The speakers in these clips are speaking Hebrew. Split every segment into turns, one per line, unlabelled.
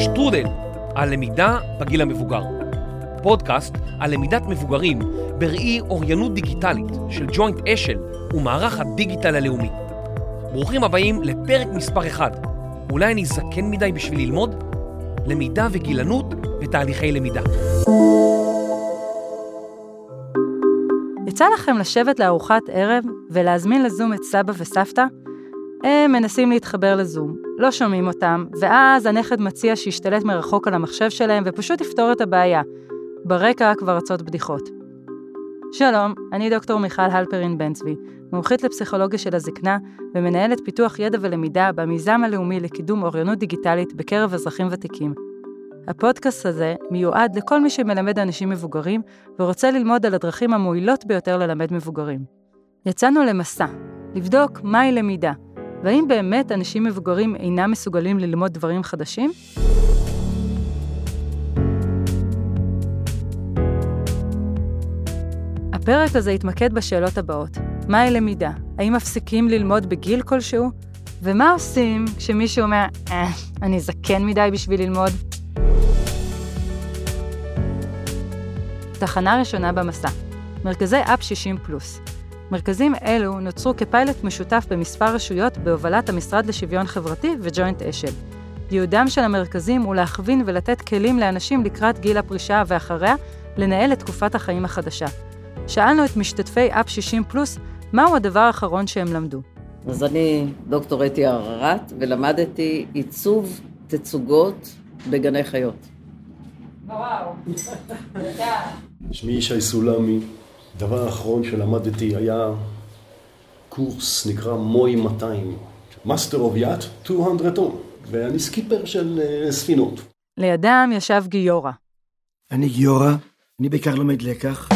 שטרודל, על למידה בגיל המבוגר. פודקאסט על למידת מבוגרים בראי אוריינות דיגיטלית של ג'וינט אשל ומערך הדיגיטל הלאומי. ברוכים הבאים לפרק מספר 1. אולי אני זקן מדי בשביל ללמוד? למידה וגילנות ותהליכי למידה.
יצא לכם לשבת לארוחת ערב ולהזמין לזום את סבא וסבתא? הם מנסים להתחבר לזום, לא שומעים אותם, ואז הנכד מציע שישתלט מרחוק על המחשב שלהם ופשוט יפתור את הבעיה. ברקע כבר רצות בדיחות. שלום, אני דוקטור מיכל הלפרין בן צבי, מומחית לפסיכולוגיה של הזקנה ומנהלת פיתוח ידע ולמידה במיזם הלאומי לקידום אוריינות דיגיטלית בקרב אזרחים ותיקים. הפודקאסט הזה מיועד לכל מי שמלמד אנשים מבוגרים ורוצה ללמוד על הדרכים המועילות ביותר ללמד מבוגרים. יצאנו למסע, לבדוק מהי למידה, והאם באמת אנשים מבוגרים אינם מסוגלים ללמוד דברים חדשים? הפרק הזה יתמקד בשאלות הבאות: מהי למידה? האם מפסיקים ללמוד בגיל כלשהו? ומה עושים כשמישהו אומר, אה, אני זקן מדי בשביל ללמוד? תחנה ראשונה במסע, מרכזי אפ 60 פלוס. מרכזים אלו נוצרו כפיילוט משותף במספר רשויות בהובלת המשרד לשוויון חברתי וג'וינט אשל. ייעודם של המרכזים הוא להכווין ולתת כלים לאנשים לקראת גיל הפרישה ואחריה לנהל את תקופת החיים החדשה. שאלנו את משתתפי אפ 60 פלוס מהו הדבר האחרון שהם למדו.
אז אני דוקטור אתי הררת, ולמדתי עיצוב תצוגות בגני חיות.
וואו,
שמי ישי סולמי. דבר האחרון שלמדתי היה קורס נקרא מוי 200, Master of Yacht 200 טון, ואני סקיפר של uh, ספינות.
לידם ישב גיורא.
אני גיורא, אני בעיקר לומד לקח.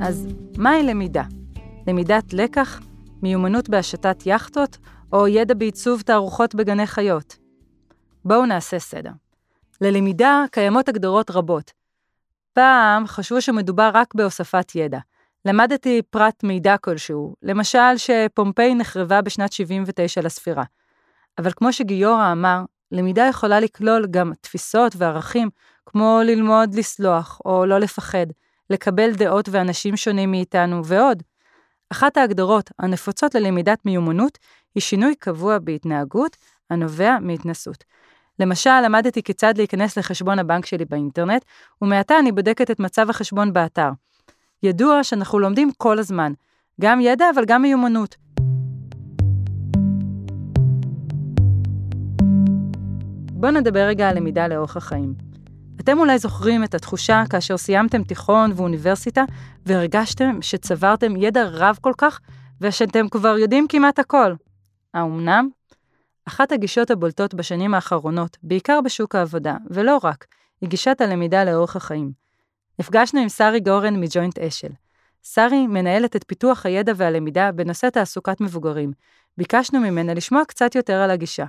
אז מהי למידה? למידת לקח, מיומנות בהשתת יכטות, או ידע בעיצוב תערוכות בגני חיות? בואו נעשה סדר. ללמידה קיימות הגדרות רבות. פעם חשבו שמדובר רק בהוספת ידע. למדתי פרט מידע כלשהו, למשל שפומפיי נחרבה בשנת 79 לספירה. אבל כמו שגיורא אמר, למידה יכולה לכלול גם תפיסות וערכים, כמו ללמוד לסלוח או לא לפחד, לקבל דעות ואנשים שונים מאיתנו ועוד. אחת ההגדרות הנפוצות ללמידת מיומנות היא שינוי קבוע בהתנהגות הנובע מהתנסות. למשל, למדתי כיצד להיכנס לחשבון הבנק שלי באינטרנט, ומעתה אני בודקת את מצב החשבון באתר. ידוע שאנחנו לומדים כל הזמן, גם ידע אבל גם מיומנות. בואו נדבר רגע על למידה לאורך החיים. אתם אולי זוכרים את התחושה כאשר סיימתם תיכון ואוניברסיטה והרגשתם שצברתם ידע רב כל כך ושאתם כבר יודעים כמעט הכל. האמנם? אחת הגישות הבולטות בשנים האחרונות, בעיקר בשוק העבודה, ולא רק, היא גישת הלמידה לאורך החיים. נפגשנו עם שרי גורן מג'וינט אשל. שרי מנהלת את פיתוח הידע והלמידה בנושא תעסוקת מבוגרים. ביקשנו ממנה לשמוע קצת יותר על הגישה.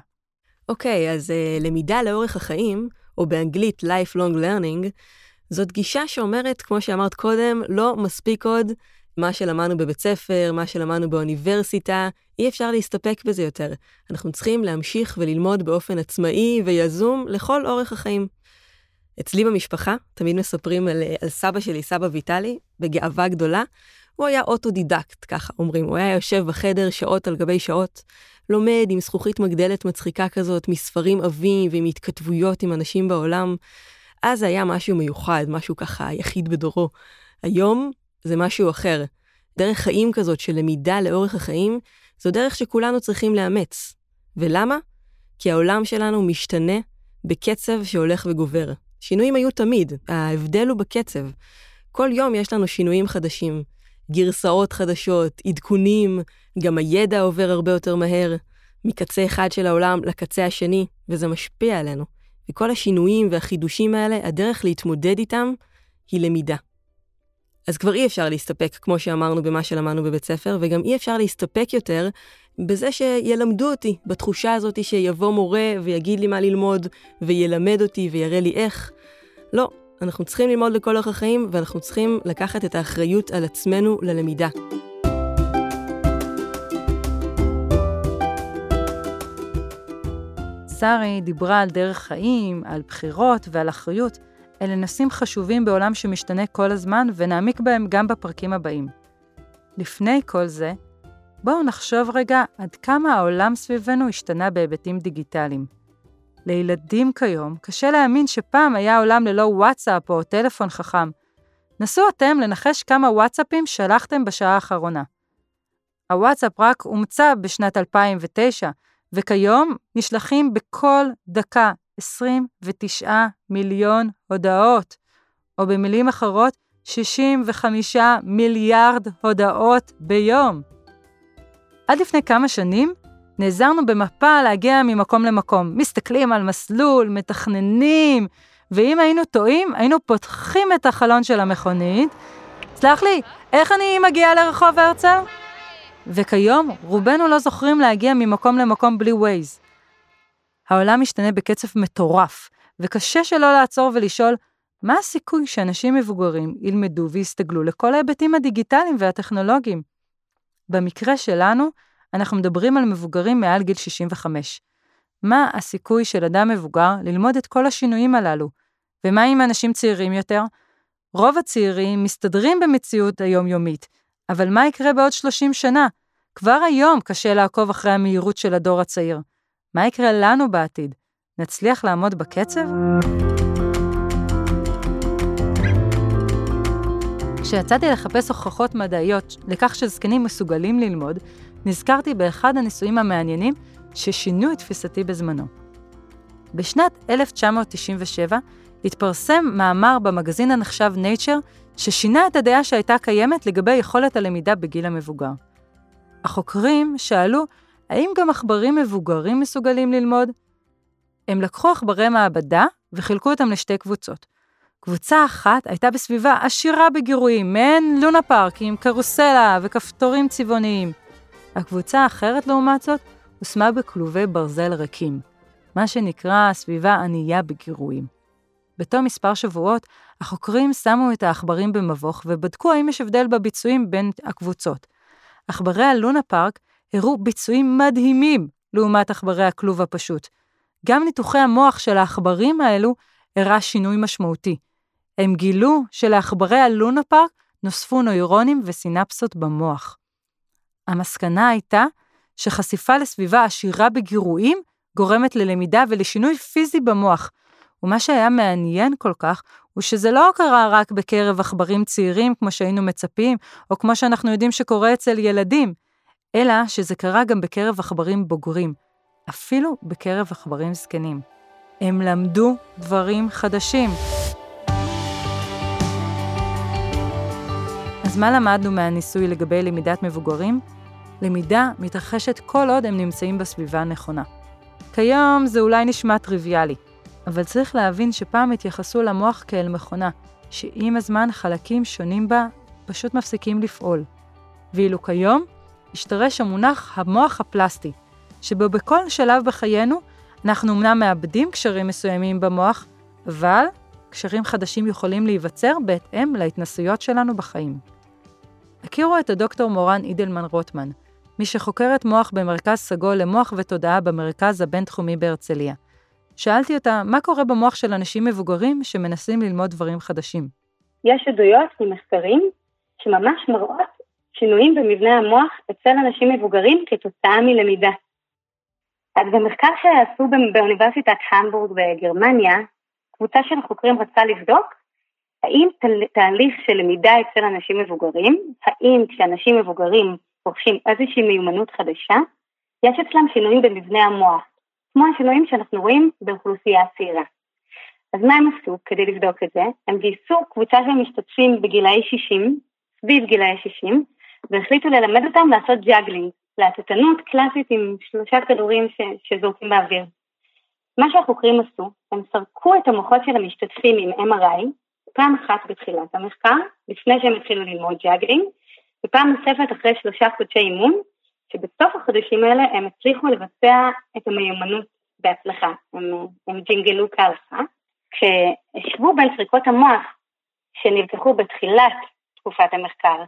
אוקיי, okay, אז uh, למידה לאורך החיים, או באנגלית Lifelong Learning, זאת גישה שאומרת, כמו שאמרת קודם, לא מספיק עוד מה שלמדנו בבית ספר, מה שלמדנו באוניברסיטה, אי אפשר להסתפק בזה יותר. אנחנו צריכים להמשיך וללמוד באופן עצמאי ויזום לכל אורך החיים. אצלי במשפחה תמיד מספרים על, על סבא שלי, סבא ויטלי, בגאווה גדולה. הוא היה אוטודידקט, ככה אומרים. הוא היה יושב בחדר שעות על גבי שעות, לומד עם זכוכית מגדלת מצחיקה כזאת, מספרים עבים ועם התכתבויות עם אנשים בעולם. אז היה משהו מיוחד, משהו ככה יחיד בדורו. היום זה משהו אחר. דרך חיים כזאת של למידה לאורך החיים, זו דרך שכולנו צריכים לאמץ. ולמה? כי העולם שלנו משתנה בקצב שהולך וגובר. שינויים היו תמיד, ההבדל הוא בקצב. כל יום יש לנו שינויים חדשים, גרסאות חדשות, עדכונים, גם הידע עובר הרבה יותר מהר, מקצה אחד של העולם לקצה השני, וזה משפיע עלינו. וכל השינויים והחידושים האלה, הדרך להתמודד איתם היא למידה. אז כבר אי אפשר להסתפק, כמו שאמרנו, במה שלמדנו בבית ספר, וגם אי אפשר להסתפק יותר בזה שילמדו אותי, בתחושה הזאת שיבוא מורה ויגיד לי מה ללמוד, וילמד אותי ויראה לי איך. לא, אנחנו צריכים ללמוד לכל אורך החיים, ואנחנו צריכים לקחת את האחריות על עצמנו ללמידה.
שרי דיברה על דרך חיים, על בחירות ועל אחריות. אלה נושאים חשובים בעולם שמשתנה כל הזמן, ונעמיק בהם גם בפרקים הבאים. לפני כל זה, בואו נחשוב רגע עד כמה העולם סביבנו השתנה בהיבטים דיגיטליים. לילדים כיום קשה להאמין שפעם היה עולם ללא וואטסאפ או טלפון חכם. נסו אתם לנחש כמה וואטסאפים שלחתם בשעה האחרונה. הוואטסאפ רק הומצא בשנת 2009, וכיום נשלחים בכל דקה 29 מיליון הודעות, או במילים אחרות, 65 מיליארד הודעות ביום. עד לפני כמה שנים נעזרנו במפה להגיע ממקום למקום. מסתכלים על מסלול, מתכננים, ואם היינו טועים, היינו פותחים את החלון של המכונית. סלח לי, איך אני מגיעה לרחוב הרצל? וכיום רובנו לא זוכרים להגיע ממקום למקום בלי ווייז. העולם משתנה בקצב מטורף, וקשה שלא לעצור ולשאול, מה הסיכוי שאנשים מבוגרים ילמדו ויסתגלו לכל ההיבטים הדיגיטליים והטכנולוגיים? במקרה שלנו, אנחנו מדברים על מבוגרים מעל גיל 65. מה הסיכוי של אדם מבוגר ללמוד את כל השינויים הללו? ומה עם אנשים צעירים יותר? רוב הצעירים מסתדרים במציאות היומיומית, אבל מה יקרה בעוד 30 שנה? כבר היום קשה לעקוב אחרי המהירות של הדור הצעיר. מה יקרה לנו בעתיד? נצליח לעמוד בקצב? כשיצאתי לחפש הוכחות מדעיות לכך שזקנים מסוגלים ללמוד, נזכרתי באחד הניסויים המעניינים ששינו את תפיסתי בזמנו. בשנת 1997 התפרסם מאמר במגזין הנחשב Nature ששינה את הדעה שהייתה קיימת לגבי יכולת הלמידה בגיל המבוגר. החוקרים שאלו האם גם עכברים מבוגרים מסוגלים ללמוד? הם לקחו עכברי מעבדה וחילקו אותם לשתי קבוצות. קבוצה אחת הייתה בסביבה עשירה בגירויים, מעין לונה פארק עם קרוסלה וכפתורים צבעוניים. הקבוצה האחרת, לעומת זאת, הושמה בכלובי ברזל ריקים, מה שנקרא סביבה ענייה בגירויים. בתום מספר שבועות, החוקרים שמו את העכברים במבוך ובדקו האם יש הבדל בביצועים בין הקבוצות. עכברי הלונה פארק הראו ביצועים מדהימים לעומת עכברי הכלוב הפשוט. גם ניתוחי המוח של העכברים האלו הראה שינוי משמעותי. הם גילו שלעכברי הלונה פארק נוספו נוירונים וסינפסות במוח. המסקנה הייתה שחשיפה לסביבה עשירה בגירויים גורמת ללמידה ולשינוי פיזי במוח. ומה שהיה מעניין כל כך, הוא שזה לא קרה רק בקרב עכברים צעירים כמו שהיינו מצפים, או כמו שאנחנו יודעים שקורה אצל ילדים, אלא שזה קרה גם בקרב עכברים בוגרים, אפילו בקרב עכברים זקנים. הם למדו דברים חדשים. אז מה למדנו מהניסוי לגבי למידת מבוגרים? למידה מתרחשת כל עוד הם נמצאים בסביבה הנכונה. כיום זה אולי נשמע טריוויאלי, אבל צריך להבין שפעם התייחסו למוח כאל מכונה, שעם הזמן חלקים שונים בה פשוט מפסיקים לפעול. ואילו כיום השתרש המונח המוח הפלסטי, שבו בכל שלב בחיינו אנחנו אמנם מאבדים קשרים מסוימים במוח, אבל קשרים חדשים יכולים להיווצר בהתאם להתנסויות שלנו בחיים. הכירו את הדוקטור מורן אידלמן רוטמן, מי שחוקרת מוח במרכז סגול למוח ותודעה במרכז הבינתחומי בהרצליה. שאלתי אותה, מה קורה במוח של אנשים מבוגרים שמנסים ללמוד דברים חדשים?
יש עדויות ממחקרים שממש מראות שינויים במבנה המוח אצל אנשים מבוגרים כתוצאה מלמידה. אז במחקר שעשו באוניברסיטת המבורג בגרמניה, קבוצה של חוקרים רצה לבדוק האם תהליך של למידה אצל אנשים מבוגרים, האם כשאנשים מבוגרים רוכשים איזושהי מיומנות חדשה, יש אצלם שינויים במבנה המוח, כמו השינויים שאנחנו רואים באוכלוסייה הצעירה. אז מה הם עשו כדי לבדוק את זה? הם גייסו קבוצה של משתתפים בגילאי 60, סביב גילאי 60, והחליטו ללמד אותם לעשות juggling, להטטנות קלאסית עם שלושה כדורים ש... שזורקים באוויר. מה שהחוקרים עשו, הם סרקו את המוחות של המשתתפים עם MRI, פעם אחת בתחילת המחקר, לפני שהם התחילו ללמוד juggling, ופעם נוספת אחרי שלושה חודשי אימון, שבסוף החודשים האלה הם הצליחו לבצע את המיומנות בהצלחה, הם, הם ג'ינגלו כהלכה. כשהשוו בין סריקות המוח שנלקחו בתחילת תקופת המחקר,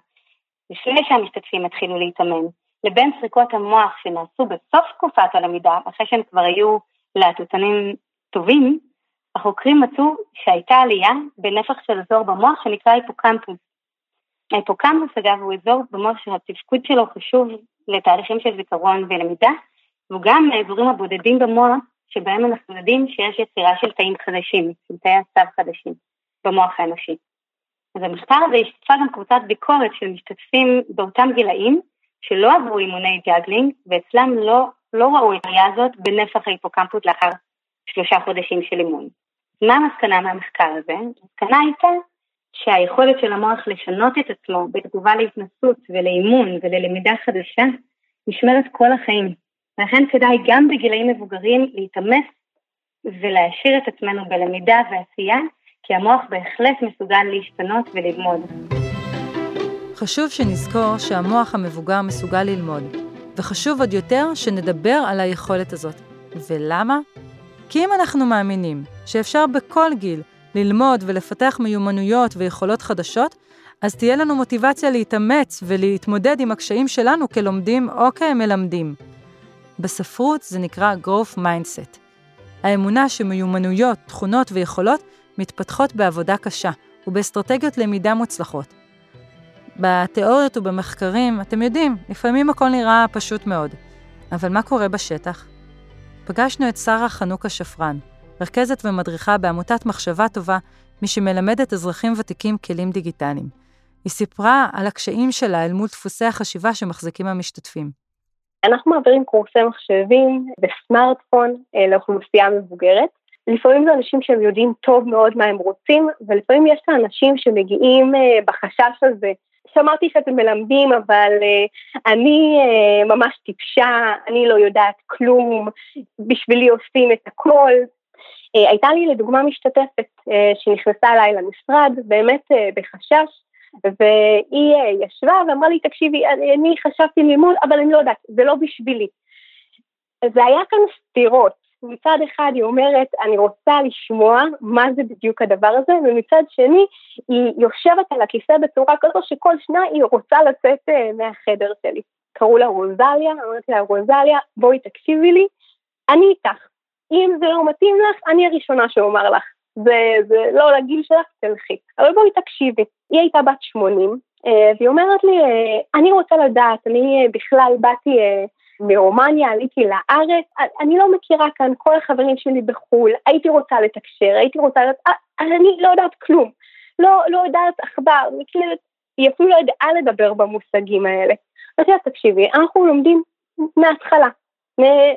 לפני שהמשתתפים התחילו להתאמן, לבין סריקות המוח שנעשו בסוף תקופת הלמידה, אחרי שהם כבר היו להטוטנים טובים, החוקרים מצאו שהייתה עלייה בנפח של אזור במוח שנקרא היפוקמפוס. ההיפוקמפוס אגב הוא אזור במוח שהתפקוד שלו חשוב לתהליכים של זיכרון ולמידה, והוא גם מהאזורים הבודדים במוח שבהם אנחנו יודעים שיש יצירה של תאים חדשים, של תאי עצב חדשים במוח האנושי. אז במחקר הזה השתתפה גם קבוצת ביקורת של משתתפים באותם גילאים שלא עברו אימוני juggling, ואצלם לא, לא ראו את העלייה הזאת בנפח ההיפוקמפוס לאחר שלושה חודשים של אימון. מה המסקנה מהמחקר הזה? המסקנה הייתה שהיכולת של המוח לשנות את עצמו בתגובה להתנסות ולאימון וללמידה חדשה נשמרת כל החיים. ולכן כדאי גם בגילאים מבוגרים להתאמץ ולהעשיר את עצמנו בלמידה ועשייה, כי המוח בהחלט מסוגל להשתנות וללמוד.
חשוב שנזכור שהמוח המבוגר מסוגל ללמוד, וחשוב עוד יותר שנדבר על היכולת הזאת. ולמה? כי אם אנחנו מאמינים שאפשר בכל גיל ללמוד ולפתח מיומנויות ויכולות חדשות, אז תהיה לנו מוטיבציה להתאמץ ולהתמודד עם הקשיים שלנו כלומדים או כמלמדים. בספרות זה נקרא growth mindset. האמונה שמיומנויות, תכונות ויכולות מתפתחות בעבודה קשה ובאסטרטגיות למידה מוצלחות. בתיאוריות ובמחקרים, אתם יודעים, לפעמים הכל נראה פשוט מאוד. אבל מה קורה בשטח? פגשנו את שרה חנוכה שפרן, רכזת ומדריכה בעמותת מחשבה טובה, מי שמלמדת אזרחים ותיקים כלים דיגיטליים. היא סיפרה על הקשיים שלה אל מול דפוסי החשיבה שמחזיקים המשתתפים.
אנחנו מעבירים קורסי מחשבים בסמארטפון אה, לאוכלוסייה מבוגרת. לפעמים זה אנשים שהם יודעים טוב מאוד מה הם רוצים, ולפעמים יש את האנשים שמגיעים אה, בחשש הזה. שמעתי שאתם מלמדים, אבל uh, אני uh, ממש טיפשה, אני לא יודעת כלום, בשבילי עושים את הכל. Uh, הייתה לי לדוגמה משתתפת uh, שנכנסה אליי למשרד, באמת uh, בחשש, והיא uh, ישבה ואמרה לי, תקשיבי, אני, חשבתי ללמוד, אבל אני לא יודעת, זה לא בשבילי. זה היה כאן סתירות. מצד אחד היא אומרת, אני רוצה לשמוע מה זה בדיוק הדבר הזה, ומצד שני, היא יושבת על הכיסא בצורה כזו שכל שנה היא רוצה לצאת uh, מהחדר שלי. קראו לה רוזליה, אמרתי לה, רוזליה, בואי תקשיבי לי, אני איתך. אם זה לא מתאים לך, אני הראשונה שאומר לך. זה, זה לא לגיל שלך, תלכי. אבל בואי תקשיבי. היא הייתה בת 80, uh, והיא אומרת לי, uh, אני רוצה לדעת, אני בכלל באתי... מרומניה, עליתי לארץ, אני לא מכירה כאן כל החברים שלי בחו"ל, הייתי רוצה לתקשר, הייתי רוצה לדעת, אה, אני לא יודעת כלום, לא, לא יודעת עכבר, היא אפילו לא ידעה לדבר במושגים האלה. אז תקשיבי, אנחנו לומדים מההתחלה,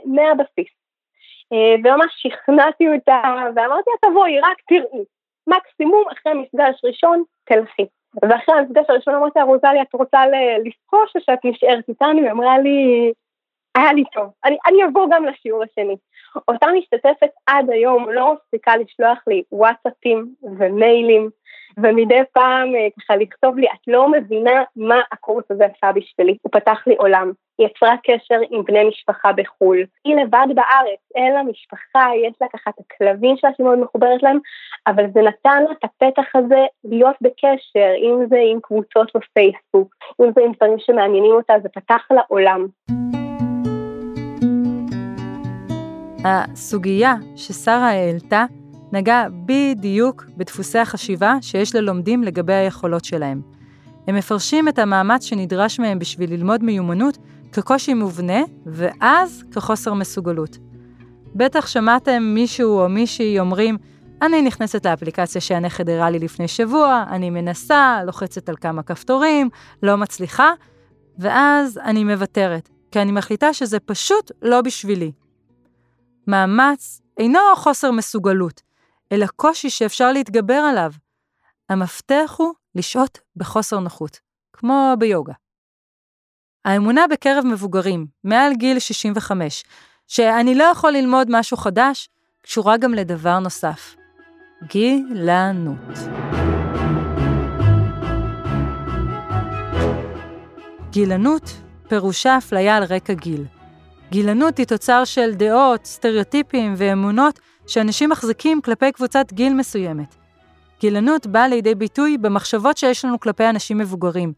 מהבסיס. אה, וממש שכנעתי אותה, ואמרתי לה, תבואי, רק תראי. מקסימום אחרי מפגש ראשון, תלכי. ואחרי המפגש הראשון אמרתי לה, רוזלי, את רוצה לפרוש או שאת נשארת איתנו? היא אמרה לי, היה לי טוב, אני, אני אבוא גם לשיעור השני. אותה משתתפת עד היום לא מפסיקה לשלוח לי וואטסאפים ומיילים, ומדי פעם אה, ככה לכתוב לי, את לא מבינה מה הקורס הזה עשה בשבילי, הוא פתח לי עולם. היא יצרה קשר עם בני משפחה בחו"ל. היא לבד בארץ, אין לה משפחה, יש לה ככה את הכלבים שלה שהיא מאוד מחוברת להם, אבל זה נתן לה את הפתח הזה להיות בקשר, אם זה עם קבוצות בפייסבוק, אם זה עם דברים שמעניינים אותה, זה פתח לה עולם.
הסוגיה ששרה העלתה נגעה בדיוק בדפוסי החשיבה שיש ללומדים לגבי היכולות שלהם. הם מפרשים את המאמץ שנדרש מהם בשביל ללמוד מיומנות כקושי מובנה, ואז כחוסר מסוגלות. בטח שמעתם מישהו או מישהי אומרים, אני נכנסת לאפליקציה שהנכד הראה לי לפני שבוע, אני מנסה, לוחצת על כמה כפתורים, לא מצליחה, ואז אני מוותרת, כי אני מחליטה שזה פשוט לא בשבילי. מאמץ אינו חוסר מסוגלות, אלא קושי שאפשר להתגבר עליו. המפתח הוא לשהות בחוסר נוחות, כמו ביוגה. האמונה בקרב מבוגרים, מעל גיל 65, שאני לא יכול ללמוד משהו חדש, קשורה גם לדבר נוסף, גילנות. גילנות פירושה אפליה על רקע גיל. גילנות היא תוצר של דעות, סטריאוטיפים ואמונות שאנשים מחזיקים כלפי קבוצת גיל מסוימת. גילנות באה לידי ביטוי במחשבות שיש לנו כלפי אנשים מבוגרים.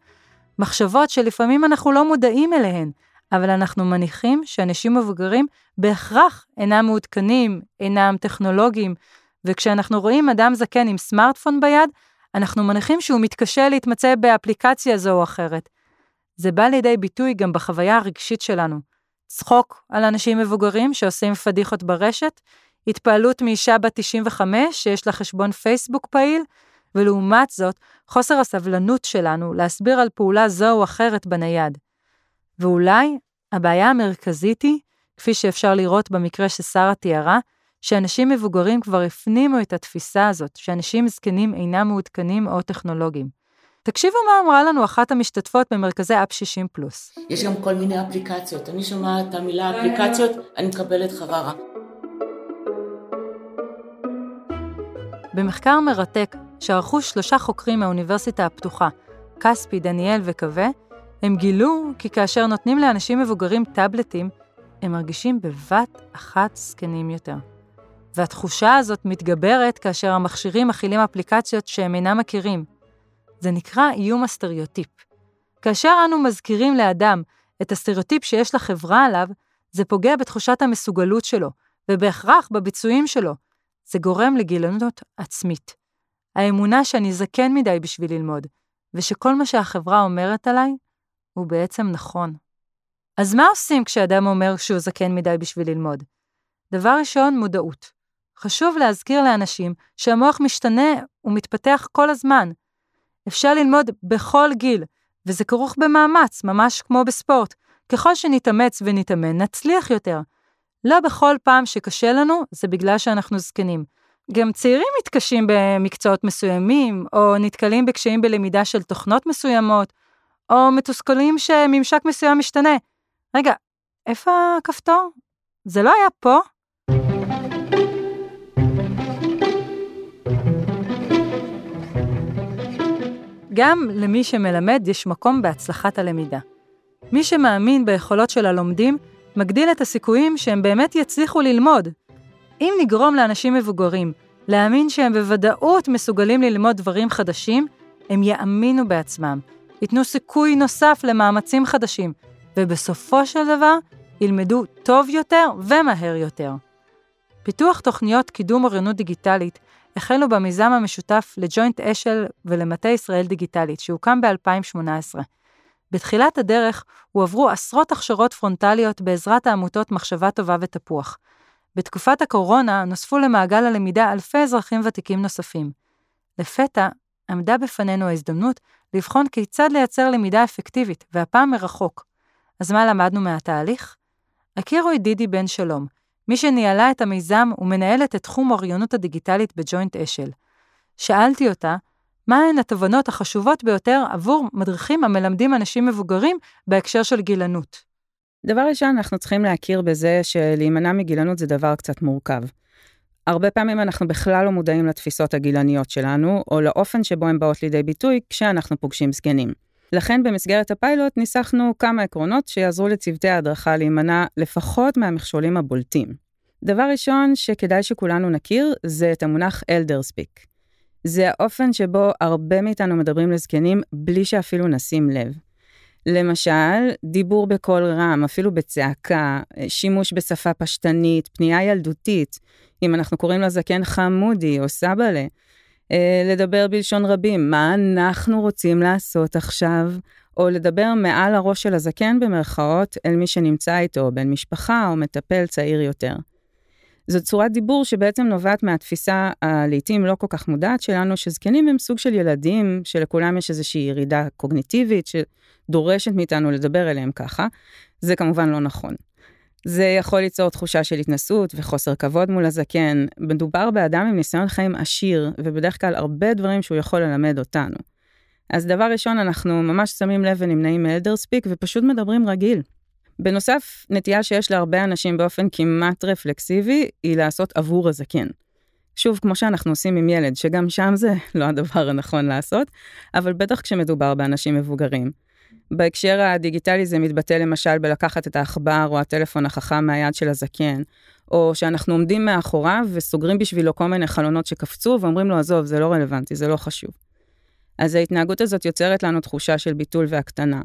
מחשבות שלפעמים אנחנו לא מודעים אליהן, אבל אנחנו מניחים שאנשים מבוגרים בהכרח אינם מעודכנים, אינם טכנולוגיים, וכשאנחנו רואים אדם זקן עם סמארטפון ביד, אנחנו מניחים שהוא מתקשה להתמצא באפליקציה זו או אחרת. זה בא לידי ביטוי גם בחוויה הרגשית שלנו. צחוק על אנשים מבוגרים שעושים פדיחות ברשת, התפעלות מאישה בת 95 שיש לה חשבון פייסבוק פעיל, ולעומת זאת, חוסר הסבלנות שלנו להסביר על פעולה זו או אחרת בנייד. ואולי הבעיה המרכזית היא, כפי שאפשר לראות במקרה ששרה תיארה, שאנשים מבוגרים כבר הפנימו את התפיסה הזאת, שאנשים זקנים אינם מעודכנים או טכנולוגיים. תקשיבו מה אמרה לנו אחת המשתתפות במרכזי אפ 60 פלוס.
יש גם כל מיני אפליקציות. אני שומעת את המילה אפליקציות, אני מקבלת חררה.
במחקר מרתק שערכו שלושה חוקרים מהאוניברסיטה הפתוחה, כספי, דניאל וקווה, הם גילו כי כאשר נותנים לאנשים מבוגרים טאבלטים, הם מרגישים בבת אחת זקנים יותר. והתחושה הזאת מתגברת כאשר המכשירים מכילים אפליקציות שהם אינם מכירים. זה נקרא איום הסטריאוטיפ. כאשר אנו מזכירים לאדם את הסטריאוטיפ שיש לחברה עליו, זה פוגע בתחושת המסוגלות שלו, ובהכרח בביצועים שלו. זה גורם לגילנות עצמית. האמונה שאני זקן מדי בשביל ללמוד, ושכל מה שהחברה אומרת עליי, הוא בעצם נכון. אז מה עושים כשאדם אומר שהוא זקן מדי בשביל ללמוד? דבר ראשון, מודעות. חשוב להזכיר לאנשים שהמוח משתנה ומתפתח כל הזמן. אפשר ללמוד בכל גיל, וזה כרוך במאמץ, ממש כמו בספורט. ככל שנתאמץ ונתאמן, נצליח יותר. לא בכל פעם שקשה לנו, זה בגלל שאנחנו זקנים. גם צעירים מתקשים במקצועות מסוימים, או נתקלים בקשיים בלמידה של תוכנות מסוימות, או מתוסכלים שממשק מסוים משתנה. רגע, איפה הכפתור? זה לא היה פה? גם למי שמלמד יש מקום בהצלחת הלמידה. מי שמאמין ביכולות של הלומדים, מגדיל את הסיכויים שהם באמת יצליחו ללמוד. אם נגרום לאנשים מבוגרים להאמין שהם בוודאות מסוגלים ללמוד דברים חדשים, הם יאמינו בעצמם, ייתנו סיכוי נוסף למאמצים חדשים, ובסופו של דבר ילמדו טוב יותר ומהר יותר. פיתוח תוכניות קידום אוריינות דיגיטלית החלו במיזם המשותף לג'וינט אשל ולמטה ישראל דיגיטלית, שהוקם ב-2018. בתחילת הדרך הועברו עשרות הכשרות פרונטליות בעזרת העמותות מחשבה טובה ותפוח. בתקופת הקורונה נוספו למעגל הלמידה אלפי אזרחים ותיקים נוספים. לפתע עמדה בפנינו ההזדמנות לבחון כיצד לייצר למידה אפקטיבית, והפעם מרחוק. אז מה למדנו מהתהליך? הכירו את דידי בן שלום, מי שניהלה את המיזם ומנהלת את תחום האוריינות הדיגיטלית בג'וינט אשל. שאלתי אותה, מהן התובנות החשובות ביותר עבור מדריכים המלמדים אנשים מבוגרים בהקשר של גילנות?
דבר ראשון, אנחנו צריכים להכיר בזה שלהימנע מגילנות זה דבר קצת מורכב. הרבה פעמים אנחנו בכלל לא מודעים לתפיסות הגילניות שלנו, או לאופן שבו הן באות לידי ביטוי כשאנחנו פוגשים זקנים. לכן במסגרת הפיילוט ניסחנו כמה עקרונות שיעזרו לצוותי ההדרכה להימנע לפחות מהמכשולים הבולטים. דבר ראשון שכדאי שכולנו נכיר זה את המונח אלדר ספיק. זה האופן שבו הרבה מאיתנו מדברים לזקנים בלי שאפילו נשים לב. למשל, דיבור בקול רם, אפילו בצעקה, שימוש בשפה פשטנית, פנייה ילדותית, אם אנחנו קוראים לזקן חמודי או סבאלה, לדבר בלשון רבים, מה אנחנו רוצים לעשות עכשיו, או לדבר מעל הראש של הזקן במרכאות אל מי שנמצא איתו, בן משפחה או מטפל צעיר יותר. זו צורת דיבור שבעצם נובעת מהתפיסה הלעיתים לא כל כך מודעת שלנו, שזקנים הם סוג של ילדים, שלכולם יש איזושהי ירידה קוגניטיבית שדורשת מאיתנו לדבר אליהם ככה. זה כמובן לא נכון. זה יכול ליצור תחושה של התנסות וחוסר כבוד מול הזקן. מדובר באדם עם ניסיון חיים עשיר, ובדרך כלל הרבה דברים שהוא יכול ללמד אותנו. אז דבר ראשון, אנחנו ממש שמים לב ונמנעים מאלדר ספיק ופשוט מדברים רגיל. בנוסף, נטייה שיש להרבה אנשים באופן כמעט רפלקסיבי, היא לעשות עבור הזקן. שוב, כמו שאנחנו עושים עם ילד, שגם שם זה לא הדבר הנכון לעשות, אבל בטח כשמדובר באנשים מבוגרים. בהקשר הדיגיטלי זה מתבטא למשל בלקחת את העכבר או הטלפון החכם מהיד של הזקן, או שאנחנו עומדים מאחוריו וסוגרים בשבילו כל מיני חלונות שקפצו ואומרים לו, עזוב, זה לא רלוונטי, זה לא חשוב. אז ההתנהגות הזאת יוצרת לנו תחושה של ביטול והקטנה.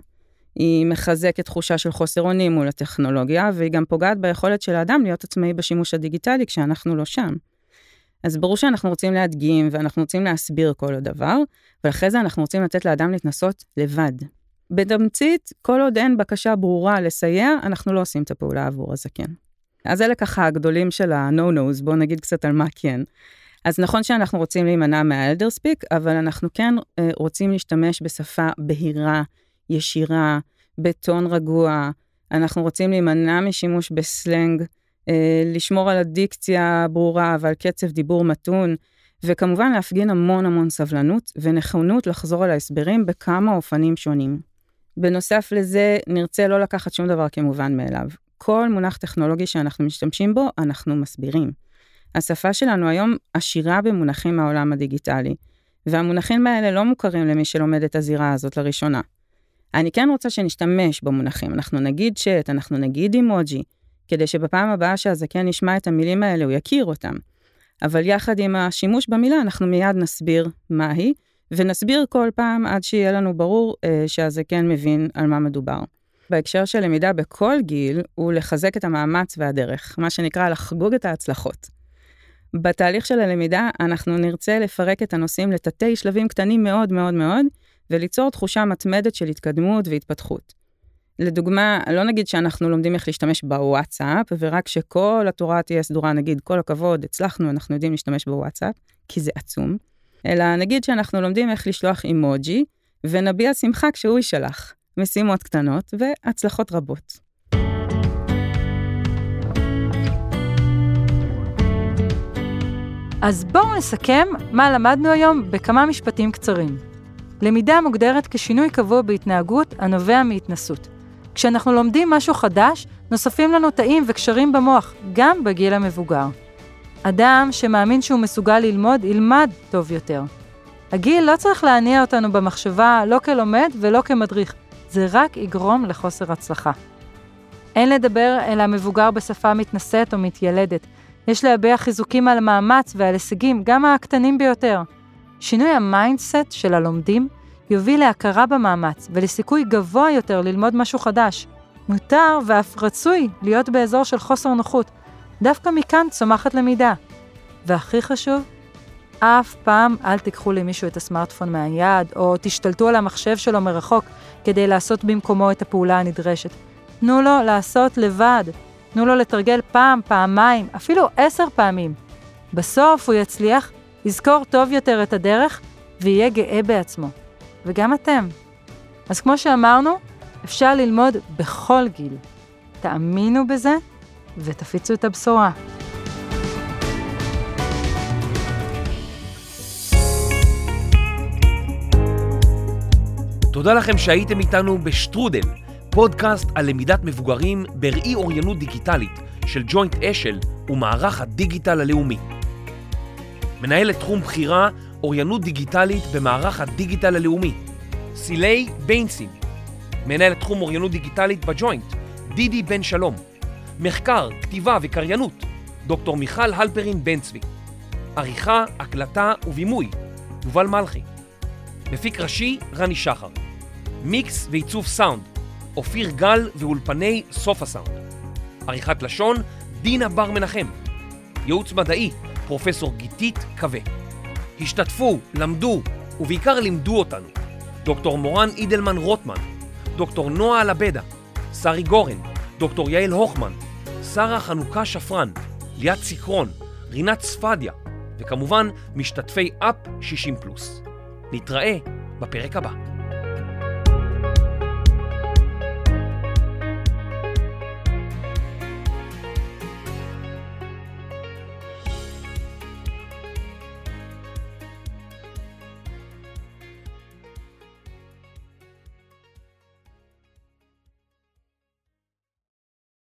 היא מחזקת תחושה של חוסר אונים מול הטכנולוגיה, והיא גם פוגעת ביכולת של האדם להיות עצמאי בשימוש הדיגיטלי כשאנחנו לא שם. אז ברור שאנחנו רוצים להדגים ואנחנו רוצים להסביר כל הדבר, ואחרי זה אנחנו רוצים לתת לאדם להתנסות לבד. בתמצית, כל עוד אין בקשה ברורה לסייע, אנחנו לא עושים את הפעולה עבור הזקן. אז אלה ככה הגדולים של ה-no-nos, בואו נגיד קצת על מה כן. אז נכון שאנחנו רוצים להימנע מהאלדר ספיק, אבל אנחנו כן אה, רוצים להשתמש בשפה בהירה, ישירה, בטון רגוע, אנחנו רוצים להימנע משימוש בסלנג, אה, לשמור על הדיקציה ברורה ועל קצב דיבור מתון, וכמובן להפגין המון המון סבלנות ונכונות לחזור על ההסברים בכמה אופנים שונים. בנוסף לזה, נרצה לא לקחת שום דבר כמובן מאליו. כל מונח טכנולוגי שאנחנו משתמשים בו, אנחנו מסבירים. השפה שלנו היום עשירה במונחים מהעולם הדיגיטלי, והמונחים האלה לא מוכרים למי שלומד את הזירה הזאת לראשונה. אני כן רוצה שנשתמש במונחים, אנחנו נגיד צ'אט, אנחנו נגיד אימוג'י, כדי שבפעם הבאה שהזקן ישמע את המילים האלה הוא יכיר אותם. אבל יחד עם השימוש במילה אנחנו מיד נסביר מה היא, ונסביר כל פעם עד שיהיה לנו ברור אה, שהזקן מבין על מה מדובר. בהקשר של למידה בכל גיל, הוא לחזק את המאמץ והדרך, מה שנקרא לחגוג את ההצלחות. בתהליך של הלמידה אנחנו נרצה לפרק את הנושאים לתתי שלבים קטנים מאוד מאוד מאוד, וליצור תחושה מתמדת של התקדמות והתפתחות. לדוגמה, לא נגיד שאנחנו לומדים איך להשתמש בוואטסאפ, ורק שכל התורה תהיה סדורה, נגיד, כל הכבוד, הצלחנו, אנחנו יודעים להשתמש בוואטסאפ, כי זה עצום, אלא נגיד שאנחנו לומדים איך לשלוח אימוג'י, ונביע שמחה כשהוא יישלח. משימות קטנות והצלחות רבות.
אז בואו נסכם מה למדנו היום בכמה משפטים קצרים. למידה מוגדרת כשינוי קבוע בהתנהגות הנובע מהתנסות. כשאנחנו לומדים משהו חדש, נוספים לנו תאים וקשרים במוח, גם בגיל המבוגר. אדם שמאמין שהוא מסוגל ללמוד, ילמד טוב יותר. הגיל לא צריך להניע אותנו במחשבה לא כלומד ולא כמדריך, זה רק יגרום לחוסר הצלחה. אין לדבר אל המבוגר בשפה מתנשאת או מתיילדת. יש להביע חיזוקים על המאמץ ועל הישגים, גם הקטנים ביותר. שינוי ה mindset של הלומדים יוביל להכרה במאמץ ולסיכוי גבוה יותר ללמוד משהו חדש. מותר ואף רצוי להיות באזור של חוסר נוחות. דווקא מכאן צומחת למידה. והכי חשוב, אף פעם אל תיקחו למישהו את הסמארטפון מהיד, או תשתלטו על המחשב שלו מרחוק כדי לעשות במקומו את הפעולה הנדרשת. תנו לו לעשות לבד. תנו לו לתרגל פעם, פעמיים, אפילו עשר פעמים. בסוף הוא יצליח, יזכור טוב יותר את הדרך, ויהיה גאה בעצמו. וגם אתם. אז כמו שאמרנו, אפשר ללמוד בכל גיל. תאמינו בזה ותפיצו את הבשורה.
תודה לכם שהייתם איתנו בשטרודל, פודקאסט על למידת מבוגרים בראי אוריינות דיגיטלית של ג'וינט אשל ומערך הדיגיטל הלאומי. מנהלת תחום בכירה אוריינות דיגיטלית במערך הדיגיטל הלאומי, סילי ביינסין. מנהלת תחום אוריינות דיגיטלית בג'וינט, דידי בן שלום. מחקר, כתיבה וקריינות, דוקטור מיכל הלפרין בן צבי. עריכה, הקלטה ובימוי, יובל מלכי. מפיק ראשי, רני שחר. מיקס ועיצוב סאונד, אופיר גל ואולפני סוף הסאונד. עריכת לשון, דינה בר מנחם. ייעוץ מדעי, פרופסור גיתית קווה. השתתפו, למדו, ובעיקר לימדו אותנו. דוקטור מורן אידלמן רוטמן, דוקטור נועה אלבדה, שרי גורן, דוקטור יעל הוכמן, שרה חנוכה שפרן, ליאת סיקרון, רינת ספדיה, וכמובן משתתפי אפ 60 פלוס. נתראה בפרק הבא.